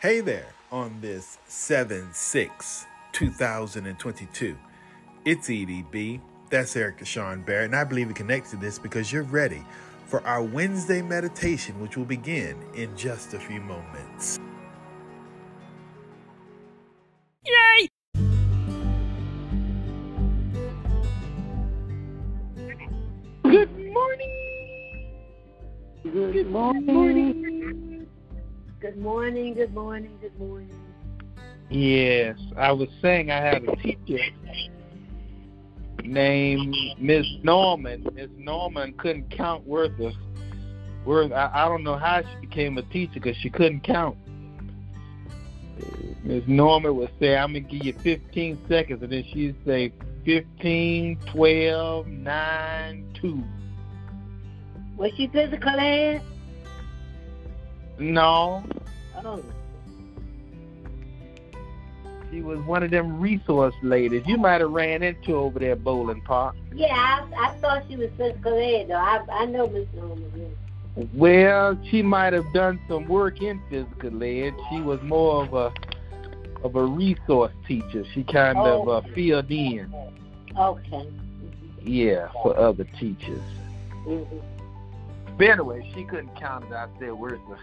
Hey there on this 7 6 2022. It's EDB. That's Erik DeSean Barrett, and I believe you connect to this because you're ready for our Wednesday meditation, which will begin in just a few moments. Morning. Good morning. Good morning. Yes, I was saying I had a teacher named Miss Norman. Miss Norman couldn't count worth of worth. I, I don't know how she became a teacher because she couldn't count. Miss Norman would say, "I'm gonna give you 15 seconds," and then she'd say, 15, 12, 9, 2. Was she physical ed? No, Oh, she was one of them resource ladies. You might have ran into over there at Bowling Park. yeah. I, I thought she was physical ed though. I I know Miss Norman. Well, she might have done some work in physical ed. She was more of a of a resource teacher. She kind of uh, filled in, Okay. yeah, for other teachers. Mm-hmm. But anyway, she couldn't count it out there worth the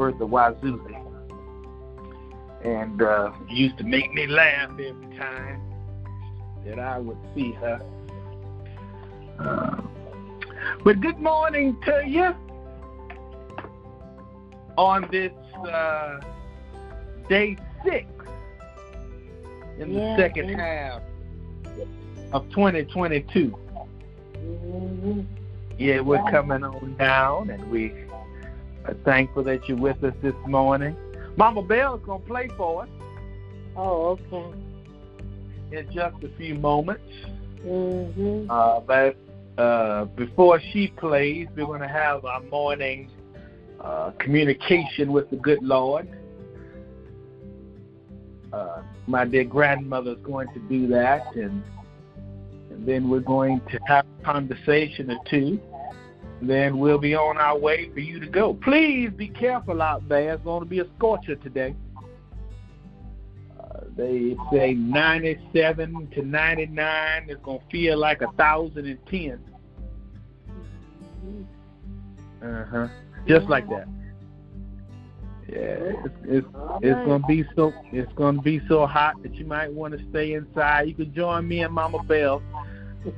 worth the wazoo. And uh, used to make me laugh every time that I would see her. Uh, but good morning to you on this uh, day six in Yeah, the second half of 2022. Mm-hmm. Yeah, we're coming on down, and we are thankful that you're with us this morning. Mama Bell's gonna play for us Oh, okay. in just a few moments. Mm-hmm. Uh, but uh, before she plays, we're gonna have our morning uh, communication with the good Lord. Uh, my dear grandmother is going to do that, and, and then we're going to have a conversation or two. Then we'll be on our way for you to go. Please be careful out there. It's going to be a scorcher today. Uh, they say 97 to 99 It's going to feel like a 1,010. Uh huh. Just like that. Yeah, it's it's, it's gonna be so it's gonna be so hot that you might want to stay inside. You can join me and Mama Bell.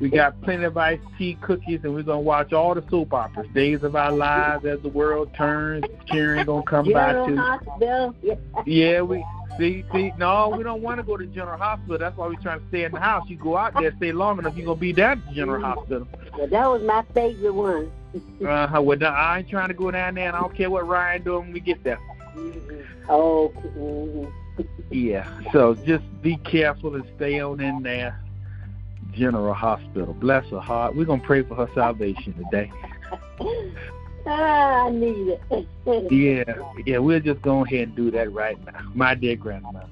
We got plenty of iced tea, cookies, and we're gonna watch all the soap operas. Days of Our Lives, As the World Turns, Cheering gonna come by General too. Hospital. Yeah. Yeah, we see see no, we don't want to go to General Hospital. That's why we're trying to stay in the house. You go out there, stay long enough, you're gonna be down at General Hospital. Well, that was my favorite one. Uh huh. Well, I ain't trying to go down there, and I don't care what Ryan doing when we get there. Mm-hmm. Oh. Mm-hmm. Yeah. So just be careful and stay on in there. General Hospital. Bless her heart. We're gonna pray for her salvation today. ah, I need it. Yeah, yeah, we'll just go ahead and do that right now. My dear grandmother.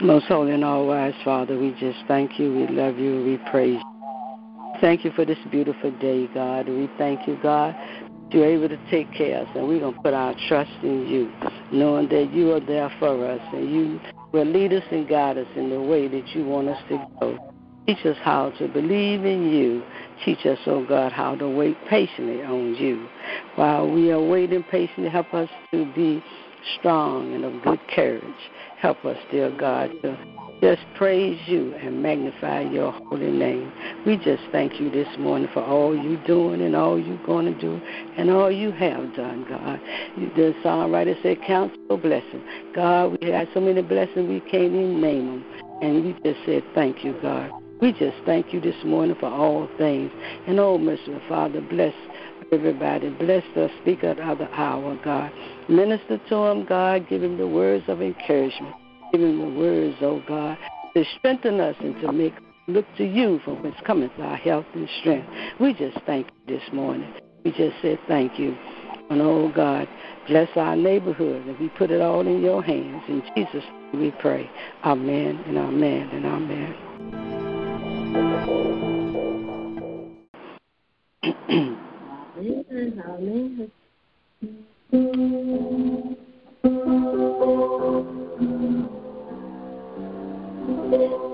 Most holy and all wise Father, we just thank you, we love you, we praise you. Thank you for this beautiful day, God. We thank you, God, you're able to take care of us, and we're going to put our trust in you, knowing that you are there for us, and you will lead us and guide us in the way that you want us to go. Teach us how to believe in you. Teach us, oh God, how to wait patiently on you. While we are waiting patiently, help us to be strong and of good courage. Help us, dear God, to just praise you and magnify your holy name. We just thank you this morning for all you're doing and all you're going to do and all you have done, God. The songwriter said, Count your blessing. God, we had so many blessings we can't even name them. And we just said, Thank you, God. We just thank you this morning for all things. And oh, merciful Father, bless everybody. Bless the speaker of the hour, God. Minister to him, God. Give him the words of encouragement. Give him the words, oh God, to strengthen us and to make look to you for whence cometh our health and strength. We just thank you this morning. We just said thank you. And oh God, Bless our neighborhood. And we put it all in your hands. In Jesus' name we pray. Amen and amen and amen. amen. Amen. Amen.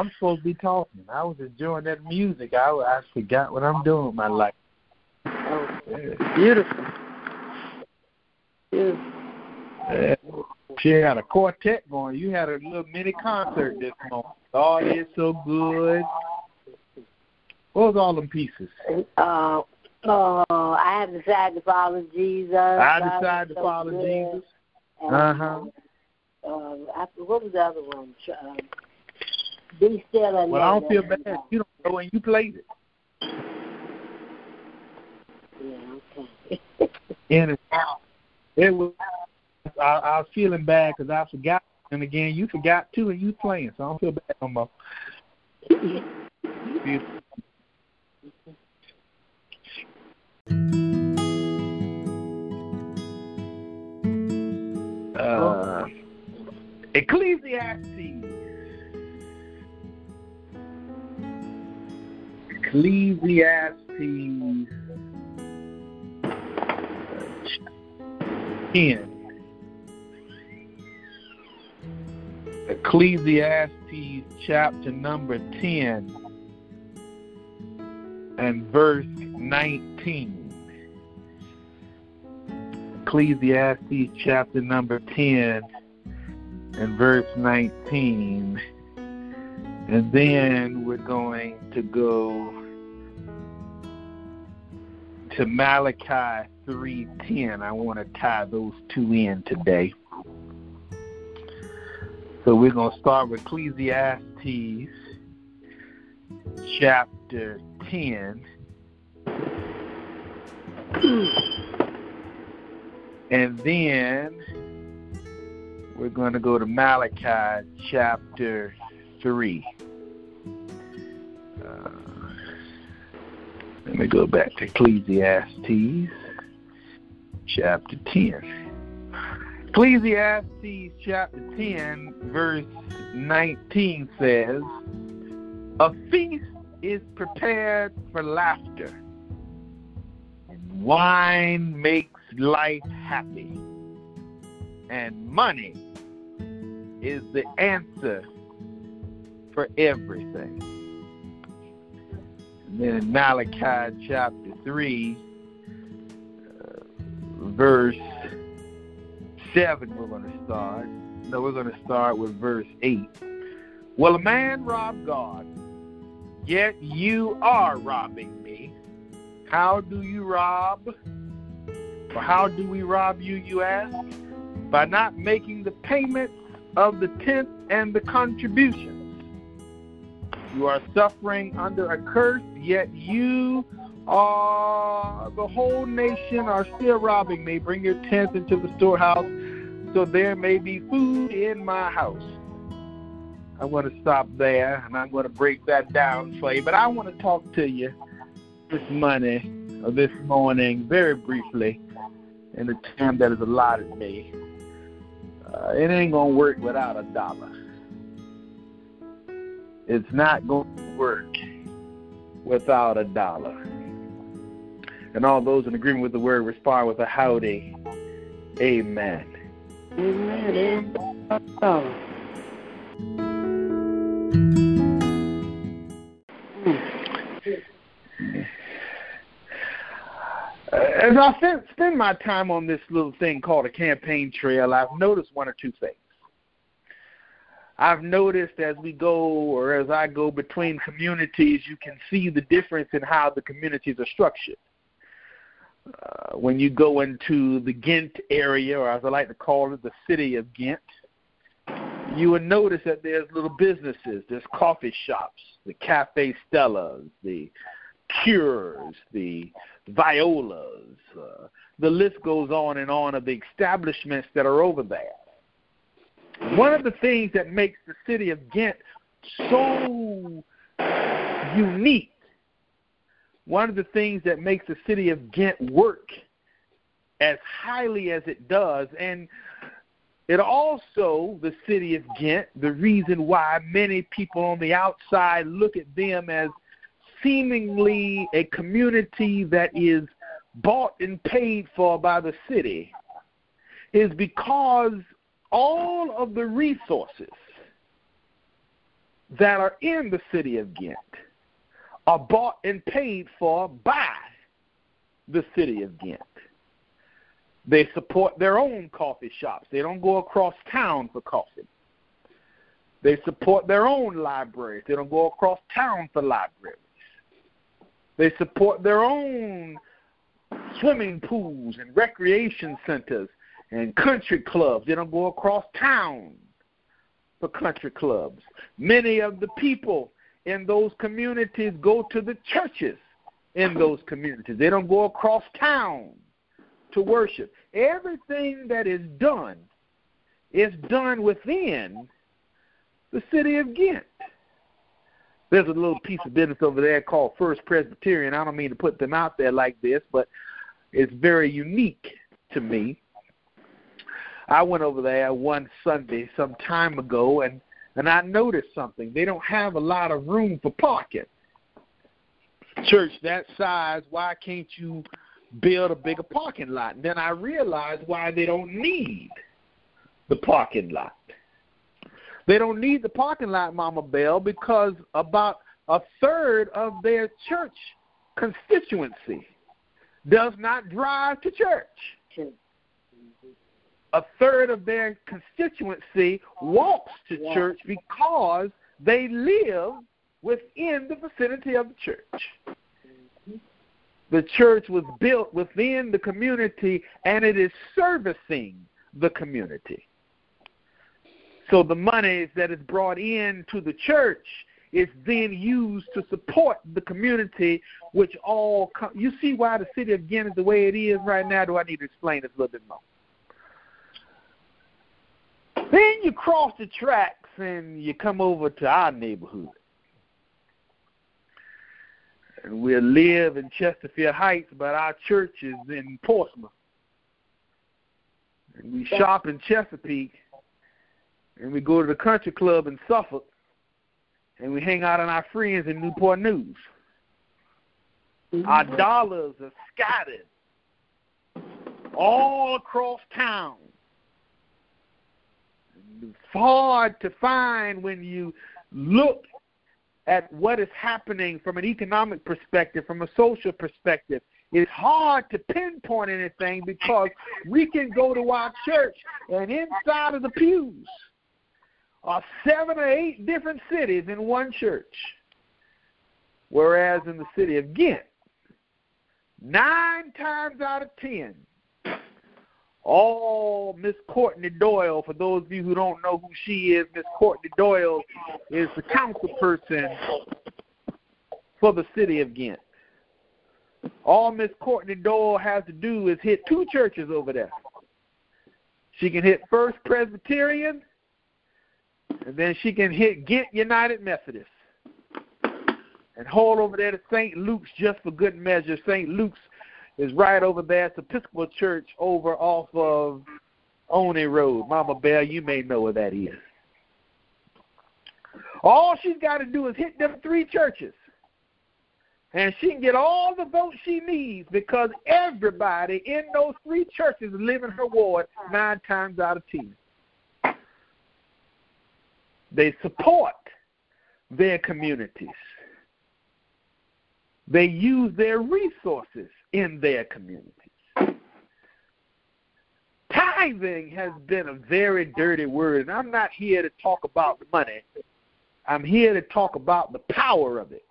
I'm supposed to be talking. I was enjoying that music. I, I forgot what I'm doing with my life. Oh, beautiful. Beautiful. Yeah. She had a quartet going. You had a little mini concert this morning. Oh, it's so good. What was all them pieces? Uh, oh, I have decided to follow Jesus. I decided to so follow. Jesus. Uh-huh. Uh, I, what was the other one? Um, Be still and Well, I don't feel bad. You don't know when you played it. Yeah, okay. And it, it was. I, I was feeling bad because I forgot, and again, you forgot too, and you playing, so I don't feel bad no more. Beautiful. Uh, Ecclesiastes. Ecclesiastes uh, 10. Ecclesiastes chapter number 10 and verse 19. Ecclesiastes chapter number 10 and verse 19. And then we're going to go to Malachi 3:10. I want to tie those two in today. So we're going to start with Ecclesiastes chapter 10. And then we're going to go to Malachi chapter 3. Uh, let me go back to Ecclesiastes chapter 10. Ecclesiastes chapter 10, verse 19 says, A feast is prepared for laughter, and wine makes life happy, and money is the answer for everything. And then in Malachi chapter 3, uh, verse 7, we're going to start. No, we're going to start with verse 8. Will a man rob God? Yet you are robbing me. How do you rob? Or how do we rob you, you ask? By not making the payments of the tenth and the contributions. You are suffering under a curse, yet you are the whole nation are still robbing me. Bring your tenth into the storehouse, so there may be food in my house. I'm going to stop there, and I'm going to break that down for you. But I want to talk to you this money, or this morning, very briefly, in the time that is allotted me. Uh, it ain't going to work without a dollar. It's not going to work without a dollar. And all those in agreement with the word respond with a howdy. Amen. Amen. As I spend my time on this little thing called a campaign trail, I've noticed one or two things. I've noticed as we go or as I go between communities, you can see the difference in how the communities are structured. Uh, when you go into the Ghent area, or as I like to call it, the city of Ghent, you will notice that there's little businesses, there's coffee shops, the Cafe Stellas, the Cures, the Violas. Uh, the list goes on and on of the establishments that are over there. One of the things that makes the city of Ghent so unique, one of the things that makes the city of Ghent work as highly as it does, and it also, the city of Ghent, the reason why many people on the outside look at them as seemingly a community that is bought and paid for by the city is because all of the resources that are in the city of Ghent are bought and paid for by the city of Ghent. They support their own coffee shops. They don't go across town for coffee. They support their own libraries. They don't go across town for libraries. They support their own swimming pools and recreation centers and country clubs. They don't go across town for country clubs. Many of the people in those communities go to the churches in those communities. They don't go across town to worship. Everything that is done is done within the city of Ghent. There's a little piece of business over there called First Presbyterian. I don't mean to put them out there like this, but it's very unique to me. I went over there one Sunday some time ago, and and I noticed something. They don't have a lot of room for parking. Church that size, why can't you build a bigger parking lot? And then I realized why they don't need the parking lot. They don't need the parking lot, Mama Bell, because about a third of their church constituency does not drive to church a third of their constituency walks to church because they live within the vicinity of the church. The church was built within the community and it is servicing the community. So the money that is brought in to the church is then used to support the community, which all com- you see why the city of Ghent is the way it is right now. Do I need to explain this a little bit more? Then you cross the tracks and you come over to our neighborhood. And we live in Chesterfield Heights, but our church is in Portsmouth. And we shop in Chesapeake, and we go to the country club in Suffolk, and we hang out on our friends in Newport News. Mm-hmm. Our dollars are scattered all across town. It's hard to find when you look at what is happening from an economic perspective, from a social perspective. It's hard to pinpoint anything because we can go to our church and inside of the pews are seven or eight different cities in one church. Whereas in the city of Ghent, nine times out of ten, all Miss Courtney Doyle, for those of you who don't know who she is, Miss Courtney Doyle is the council person for the city of Ghent. All Miss Courtney Doyle has to do is hit two churches over there. She can hit First Presbyterian, and then she can hit Ghent United Methodist. And hold over there to St. Luke's just for good measure. St. Luke's is right over there. It's Episcopal Church over off of Olney Road. Mama Bell, you may know where that is. All she's got to do is hit them three churches. And she can get all the votes she needs because everybody in those three churches live in her ward nine times out of ten. They support their communities. They use their resources in their communities. Tithing has been a very dirty word, and I'm not here to talk about the money. I'm here to talk about the power of it.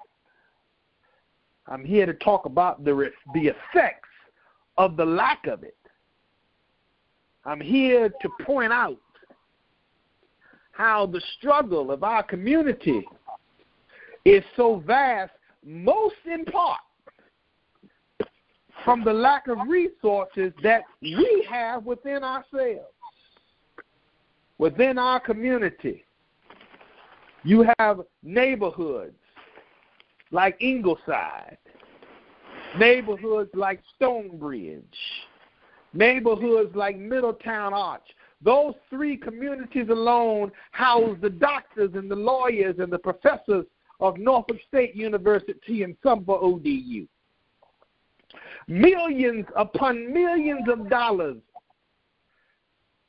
I'm here to talk about the the effects of the lack of it. I'm here to point out how the struggle of our community is so vast, most in part from the lack of resources that we have within ourselves, within our community. You have neighborhoods like Ingleside, neighborhoods like Stonebridge, neighborhoods like Middletown Arch. Those three communities alone house the doctors and the lawyers and the professors of Norfolk State University and Sumter ODU millions upon millions of dollars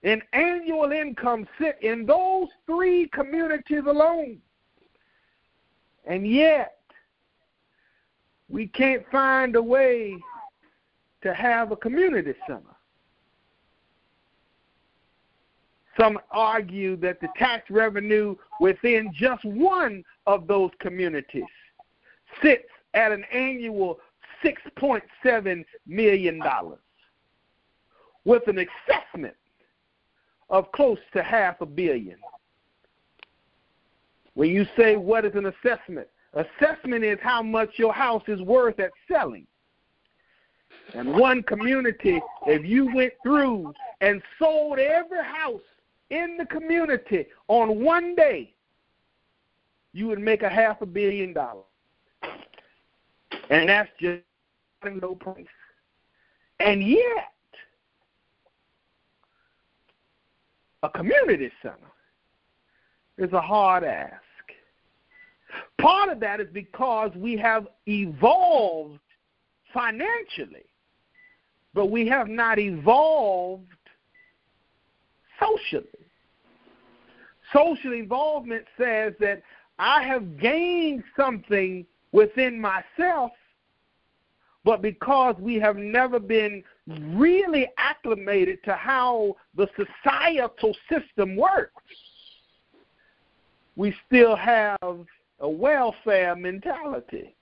in annual income sit in those three communities alone. And yet, we can't find a way to have a community center. Some argue that the tax revenue within just one of those communities sits at an annual $6.7 million with an assessment of close to half a billion. When you say what is an assessment, assessment is how much your house is worth at selling. And one community, if you went through and sold every house in the community on one day, you would make a half a billion dollars. And that's just low price. And yet, a community center is a hard ask. Part of that is because we have evolved financially, but we have not evolved socially. Social involvement says that I have gained something within myself but because we have never been really acclimated to how the societal system works, we still have a welfare mentality.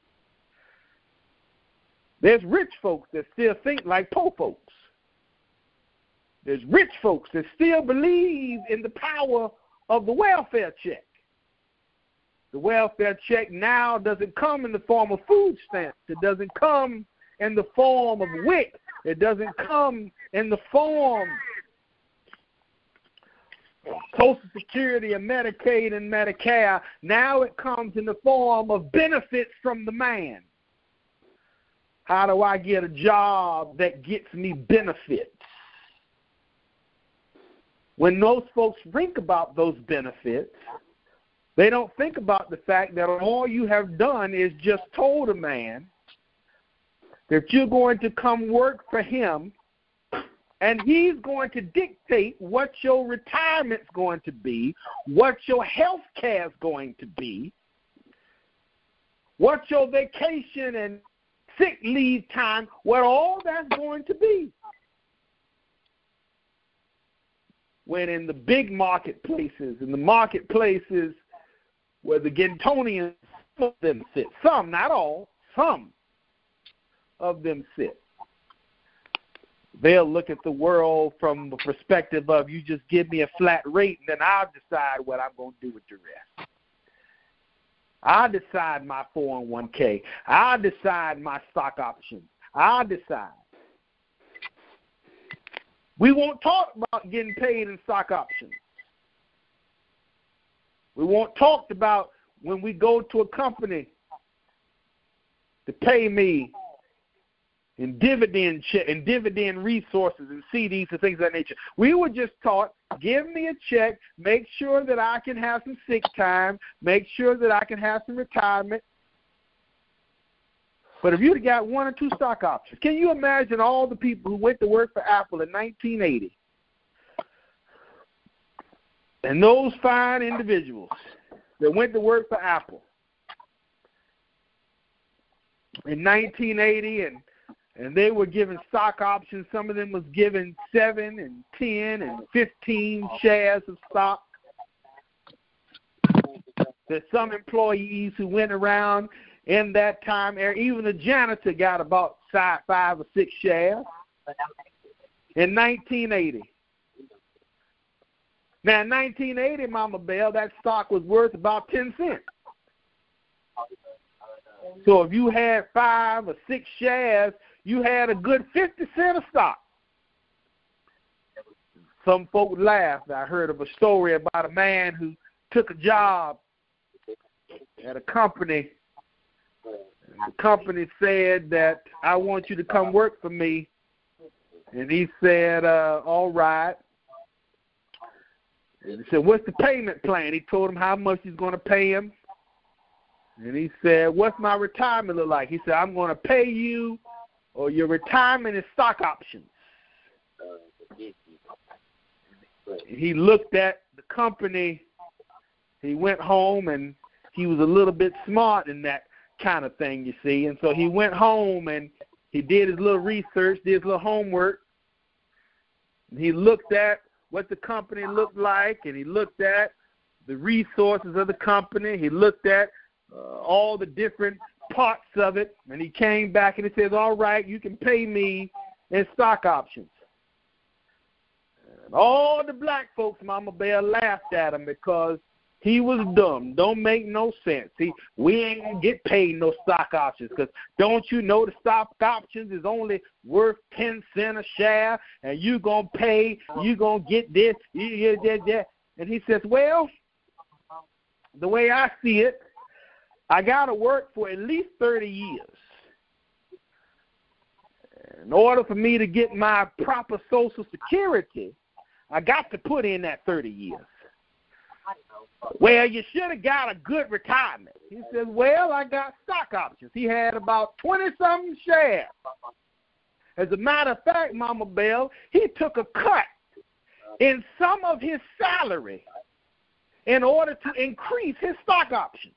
There's rich folks that still think like poor folks. There's rich folks that still believe in the power of the welfare check. The welfare check now doesn't come in the form of food stamps. It doesn't come in the form of WIC. It doesn't come in the form of Social Security and Medicaid and Medicare. Now it comes in the form of benefits from the man. How do I get a job that gets me benefits? when those folks think about those benefits, they don't think about the fact that all you have done is just told a man that you're going to come work for him and he's going to dictate what your retirement's going to be, what your health care's going to be, what your vacation and sick leave time, what all that's going to be. When in the big marketplaces, in the marketplaces where the Gintonians, some of them sit, some, not all, some of them sit. They'll look at the world from the perspective of you just give me a flat rate and then I'll decide what I'm going to do with the rest. I'll decide my 401k. I'll decide my stock options. I'll decide. We won't talk about getting paid in stock options. We won't talk about when we go to a company to pay me in dividend check and dividend resources and CDs and things of that nature. We were just taught give me a check, make sure that I can have some sick time, make sure that I can have some retirement. But if you'd got one or two stock options, can you imagine all the people who went to work for Apple in 1980? And those fine individuals that went to work for Apple in 1980 and and they were given stock options. Some of them was given seven and ten and fifteen shares of stock. There's some employees who went around in that time, even the janitor got about five or six shares in 1980. Now, in 1980, Mama Bell, that stock was worth about 10 cents. So if you had five or six shares, you had a good 50 cent of stock. Some folk laughed. I heard of a story about a man who took a job at a company. The company said that I want you to come work for me. And he said, uh, all right. And he said, what's the payment plan? He told him how much he's going to pay him. And he said, what's my retirement look like? He said, I'm going to pay you or your retirement is stock options. He looked at the company. He went home and he was a little bit smart in that kind of thing, you see. And so he went home and he did his little research, did his little homework. He looked at what the company looked like and he looked at the resources of the company. He looked at uh, all the different parts of it, and he came back and he says, "All right, you can pay me in stock options." And all the black folks, Mama Bear, laughed at him because he was dumb. Don't make no sense. See, we ain't gonna get paid no stock options because don't you know the stock options is only worth ten cent a share, and you gonna pay, you gonna get this, you get that. And he says, well, the way I see it, I got to work for at least 30 years. In order for me to get my proper Social Security, I got to put in that 30 years. Well, you should have got a good retirement. He says, Well, I got stock options. He had about 20 something shares. As a matter of fact, Mama Bell, he took a cut in some of his salary in order to increase his stock options.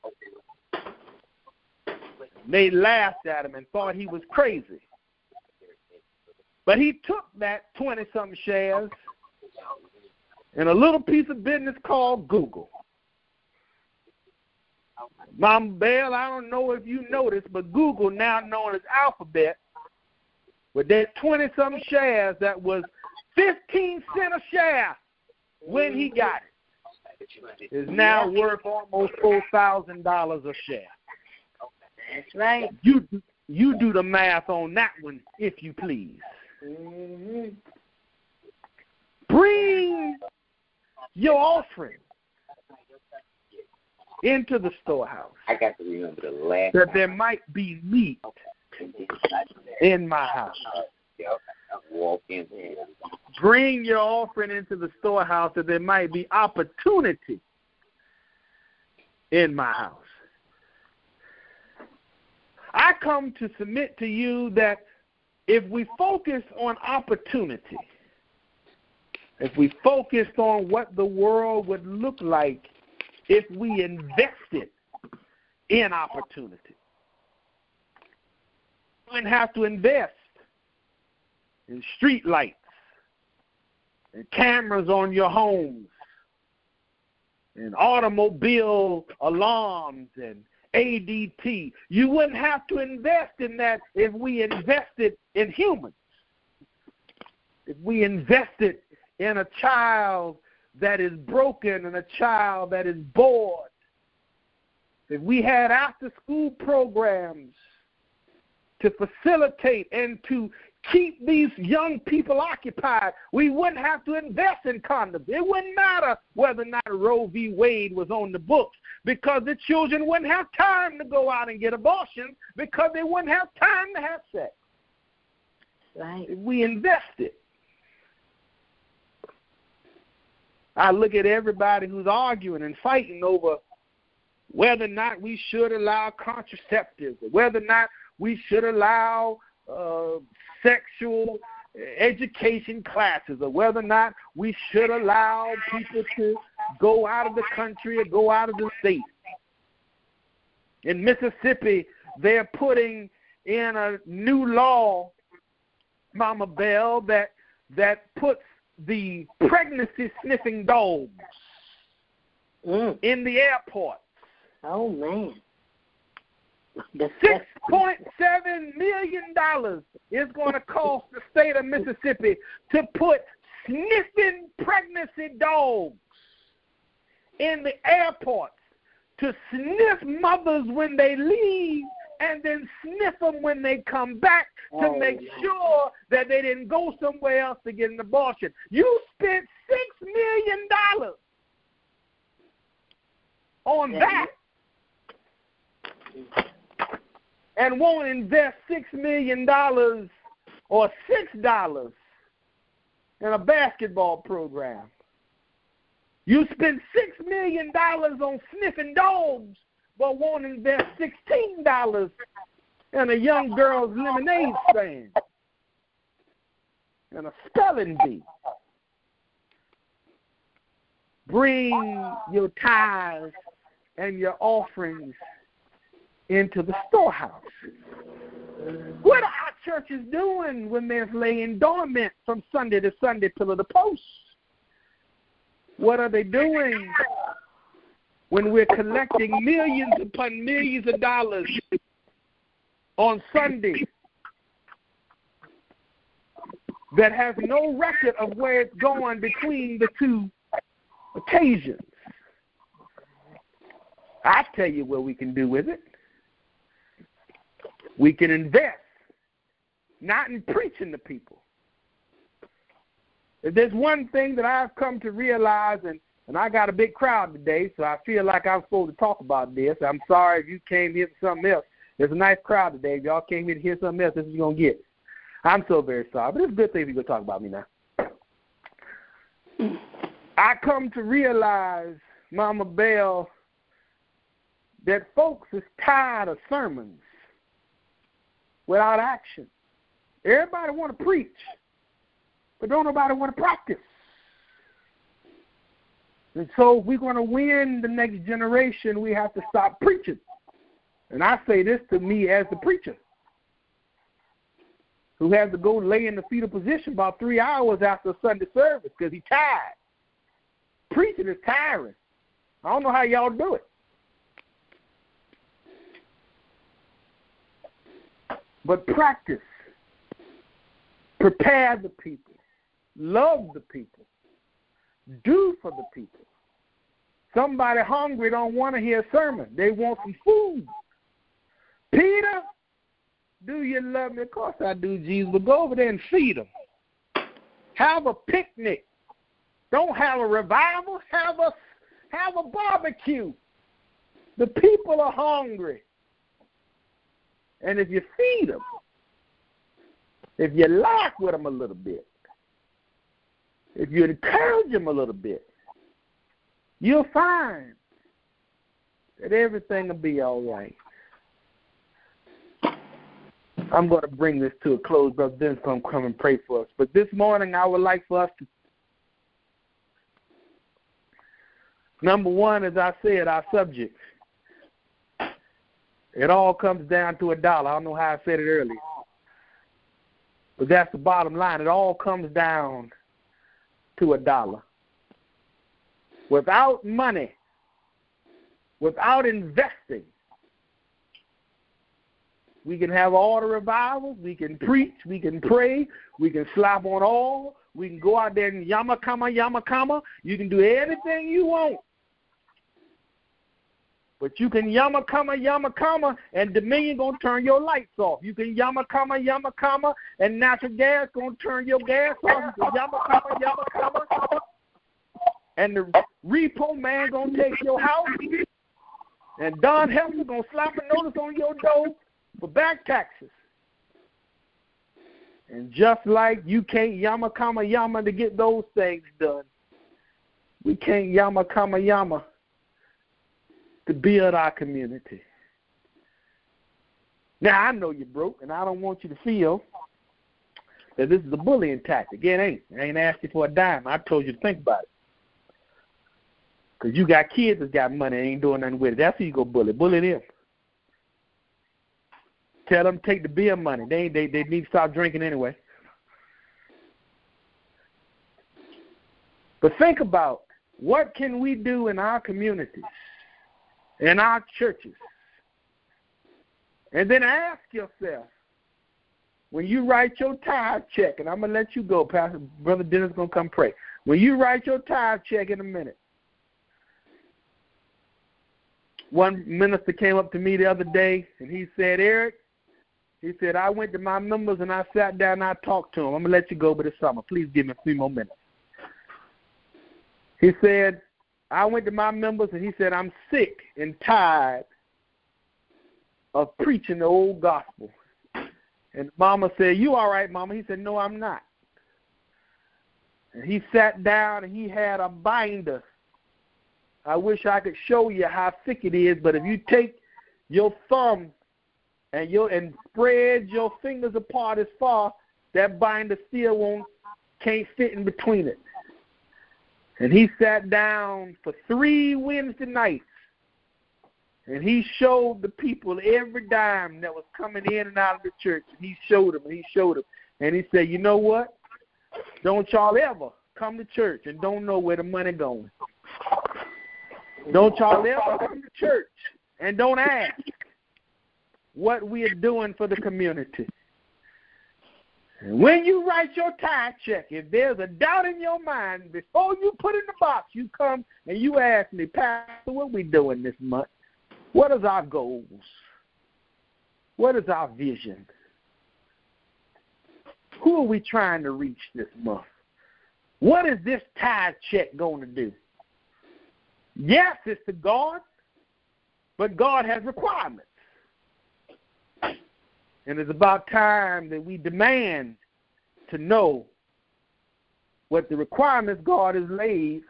They laughed at him and thought he was crazy. But he took that 20 something shares in a little piece of business called Google. Mom Bell, I don't know if you noticed, but Google, now known as Alphabet, with that 20 something shares that was 15 cent a share when he got it, is now worth almost $4,000 a share. That's right. You you do the math on that one, if you please. Mm-hmm. Bring your offering into the storehouse. I got to remember the last. That there might be meat in my house. In bring your offering into the storehouse that there might be opportunity in my house. I come to submit to you that if we focus on opportunity, if we focused on what the world would look like if we invested in opportunity, we wouldn't have to invest in street lights and cameras on your homes and automobile alarms and ADT. You wouldn't have to invest in that if we invested in humans. If we invested in a child that is broken and a child that is bored. If we had after school programs to facilitate and to keep these young people occupied. We wouldn't have to invest in condoms. It wouldn't matter whether or not Roe v. Wade was on the books because the children wouldn't have time to go out and get abortions because they wouldn't have time to have sex. Right. If we invested. I look at everybody who's arguing and fighting over whether or not we should allow contraceptives, whether or not we should allow uh, sexual education classes or whether or not we should allow people to go out of the country or go out of the state. In Mississippi, they're putting in a new law, Mama Bell, that that puts the pregnancy sniffing dogs mm. in the airport. Oh man. Six point seven million dollars is going to cost the state of Mississippi to put sniffing pregnancy dogs in the airports to sniff mothers when they leave and then sniff them when they come back to Oh, make yeah. sure that they didn't go somewhere else to get an abortion. You spent six million dollars on that and won't invest six million dollars or six dollars in a basketball program. You spend six million dollars on sniffing dogs, but won't invest sixteen dollars in a young girl's lemonade stand and a spelling bee. Bring your tithes and your offerings into the storehouse. What are our churches doing when they're laying dormant from Sunday to Sunday, pillar to post? What are they doing when we're collecting millions upon millions of dollars on Sunday that has no record of where it's going between the two occasions? I tell you what we can do with it. We can invest, not in preaching to people. If there's one thing that I've come to realize, and, and I got a big crowd today, so I feel like I'm supposed to talk about this. I'm sorry if you came here for something else. There's a nice crowd today. If y'all came here to hear something else, this is you're to get. I'm so very sorry, but it's a good thing you're to talk about me now. I come to realize, Mama Bell, that folks is tired of sermons without action. Everybody want to preach, but don't nobody want to practice. And so if we're going to win the next generation, we have to stop preaching. And I say this to me as the preacher, who has to go lay in the fetal position about three hours after Sunday service because he's tired. Preaching is tiring. I don't know how y'all do it. But practice. Prepare the people. Love the people. Do for the people. Somebody hungry don't want to hear a sermon. They want some food. Peter, do you love me? Of course I do, Jesus. But go over there and feed them. Have a picnic. Don't have a revival. Have a have a barbecue. The people are hungry. And if you feed them, if you laugh with them a little bit, if you encourage them a little bit, you'll find that everything will be all right. I'm going to bring this to a close. Brother Dennis going to come and pray for us. But this morning, I would like for us to, number one, as I said, our subject. It all comes down to a dollar. I don't know how I said it earlier. But that's the bottom line. It all comes down to a dollar. Without money, without investing, we can have all the revivals, we can preach, we can pray, we can slap on all, we can go out there and yamakama, yamakama. You can do anything you want. But you can yamakama, yamakama, and Dominion gonna turn your lights off. You can yamakama, yamakama, and natural gas gonna turn your gas off. You can yamakama, yamakama, and the repo man gonna take your house. And Don Helmer gonna slap a notice on your door for back taxes. And just like you can't yamakama yama to get those things done, we can't yamakama yama to build our community. Now I know you're broke, and I don't want you to feel that this is a bullying tactic. It ain't. I ain't asked you for a dime. I told you to think about it. Because you got kids that got money and ain't doing nothing with it. That's who you go bully. Bully them. Tell them take the beer money. They they they need to stop drinking anyway. But think about what can we do in our communities, in our churches, and then ask yourself when you write your tithe check, and I'm gonna let you go, Pastor Brother Dennis gonna come pray. When you write your tithe check in a minute, one minister came up to me the other day and he said, Erik, he said, I went to my members and I sat down and I talked to them. I'm going to let you go but it's summer. Please give me a few more minutes. He said, I went to my members and he said, I'm sick and tired of preaching the old gospel. And mama said, You all right, mama? He said, No, I'm not. And he sat down and he had a binder. I wish I could show you how thick it is, but if you take your thumb and you and spread your fingers apart as far, that binder still won't can't fit in between it. And he sat down for three Wednesday nights, and he showed the people every dime that was coming in and out of the church. And he showed them, and he showed them, and he said, "You know what? Don't y'all ever come to church and don't know where the money going. Don't y'all ever come to church and don't ask what we are doing for the community. When you write your tithe check, if there's a doubt in your mind, before you put in the box, you come and you ask me, Pastor, what we doing this month? What is our goals? What is our vision? Who are we trying to reach this month? What is this tithe check going to do? Yes, it's to God, but God has requirements. And it's about time that we demand to know what the requirements God has laid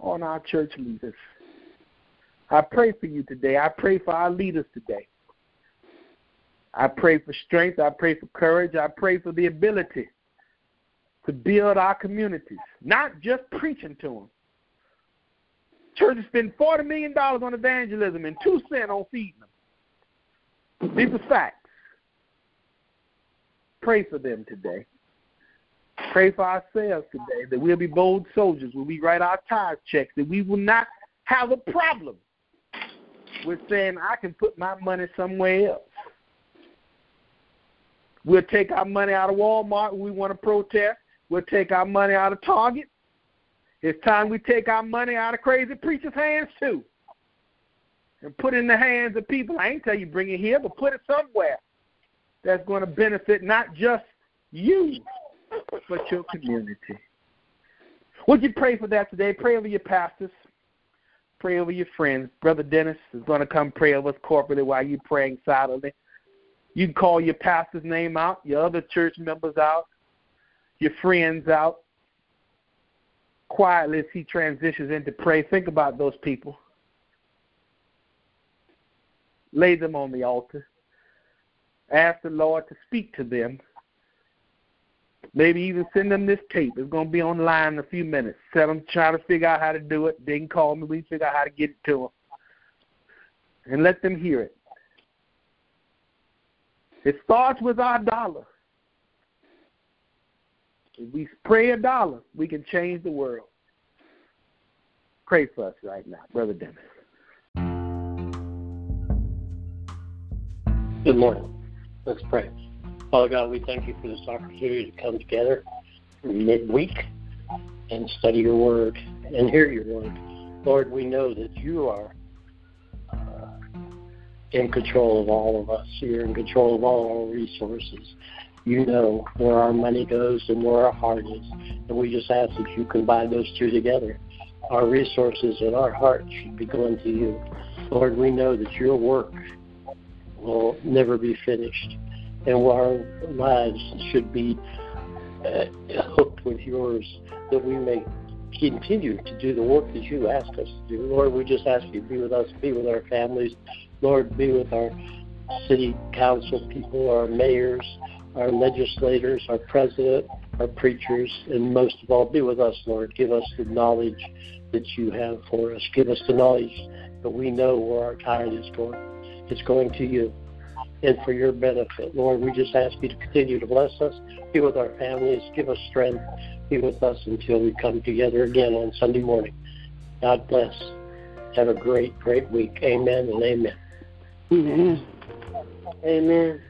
on our church leaders. I pray for you today. I pray for our leaders today. I pray for strength. I pray for courage. I pray for the ability to build our communities, not just preaching to them. Churches spend $40 million on evangelism and two cents on feeding them. These are facts. Pray for them today. Pray for ourselves today that we'll be bold soldiers when we write our tithe checks, that we will not have a problem with saying, I can put my money somewhere else. We'll take our money out of Walmart when we want to protest. We'll take our money out of Target. It's time we take our money out of crazy preachers' hands too. And put it in the hands of people. I ain't tell you bring it here, but put it somewhere that's going to benefit not just you, but your community. Would you pray for that today? Pray over your pastors. Pray over your friends. Brother Dennis is going to come pray over us corporately while you're praying silently. You can call your pastor's name out, your other church members out, your friends out. quietly as he transitions into pray, think about those people. Lay them on the altar. Ask the Lord to speak to them. Maybe even send them this tape. It's going to be online in a few minutes. Tell them, try to figure out how to do it. They can call me. We figure out how to get it to them. And let them hear it. It starts with our dollar. If we pray a dollar, we can change the world. Pray for us right now, Brother Dennis. Good morning. Let's pray. Father God, we thank you for this opportunity to come together midweek and study your word and hear your word. Lord, we know that you are uh, in control of all of us. You're in control of all our resources. You know where our money goes and where our heart is. And we just ask that you combine those two together. Our resources and our heart should be going to you. Lord, we know that your work will never be finished. And our lives should be uh, hooked with yours that we may continue to do the work that you ask us to do. Lord, we just ask you to be with us, be with our families. Lord, be with our city council people, our mayors, our legislators, our president, our preachers, and most of all, be with us, Lord. Give us the knowledge that you have for us. Give us the knowledge that we know where our tithe is going. It's going to you and for your benefit. Lord, we just ask you to continue to bless us, be with our families, give us strength, be with us until we come together again on Sunday morning. God bless. Have a great, great week. Amen and amen. Amen. Amen.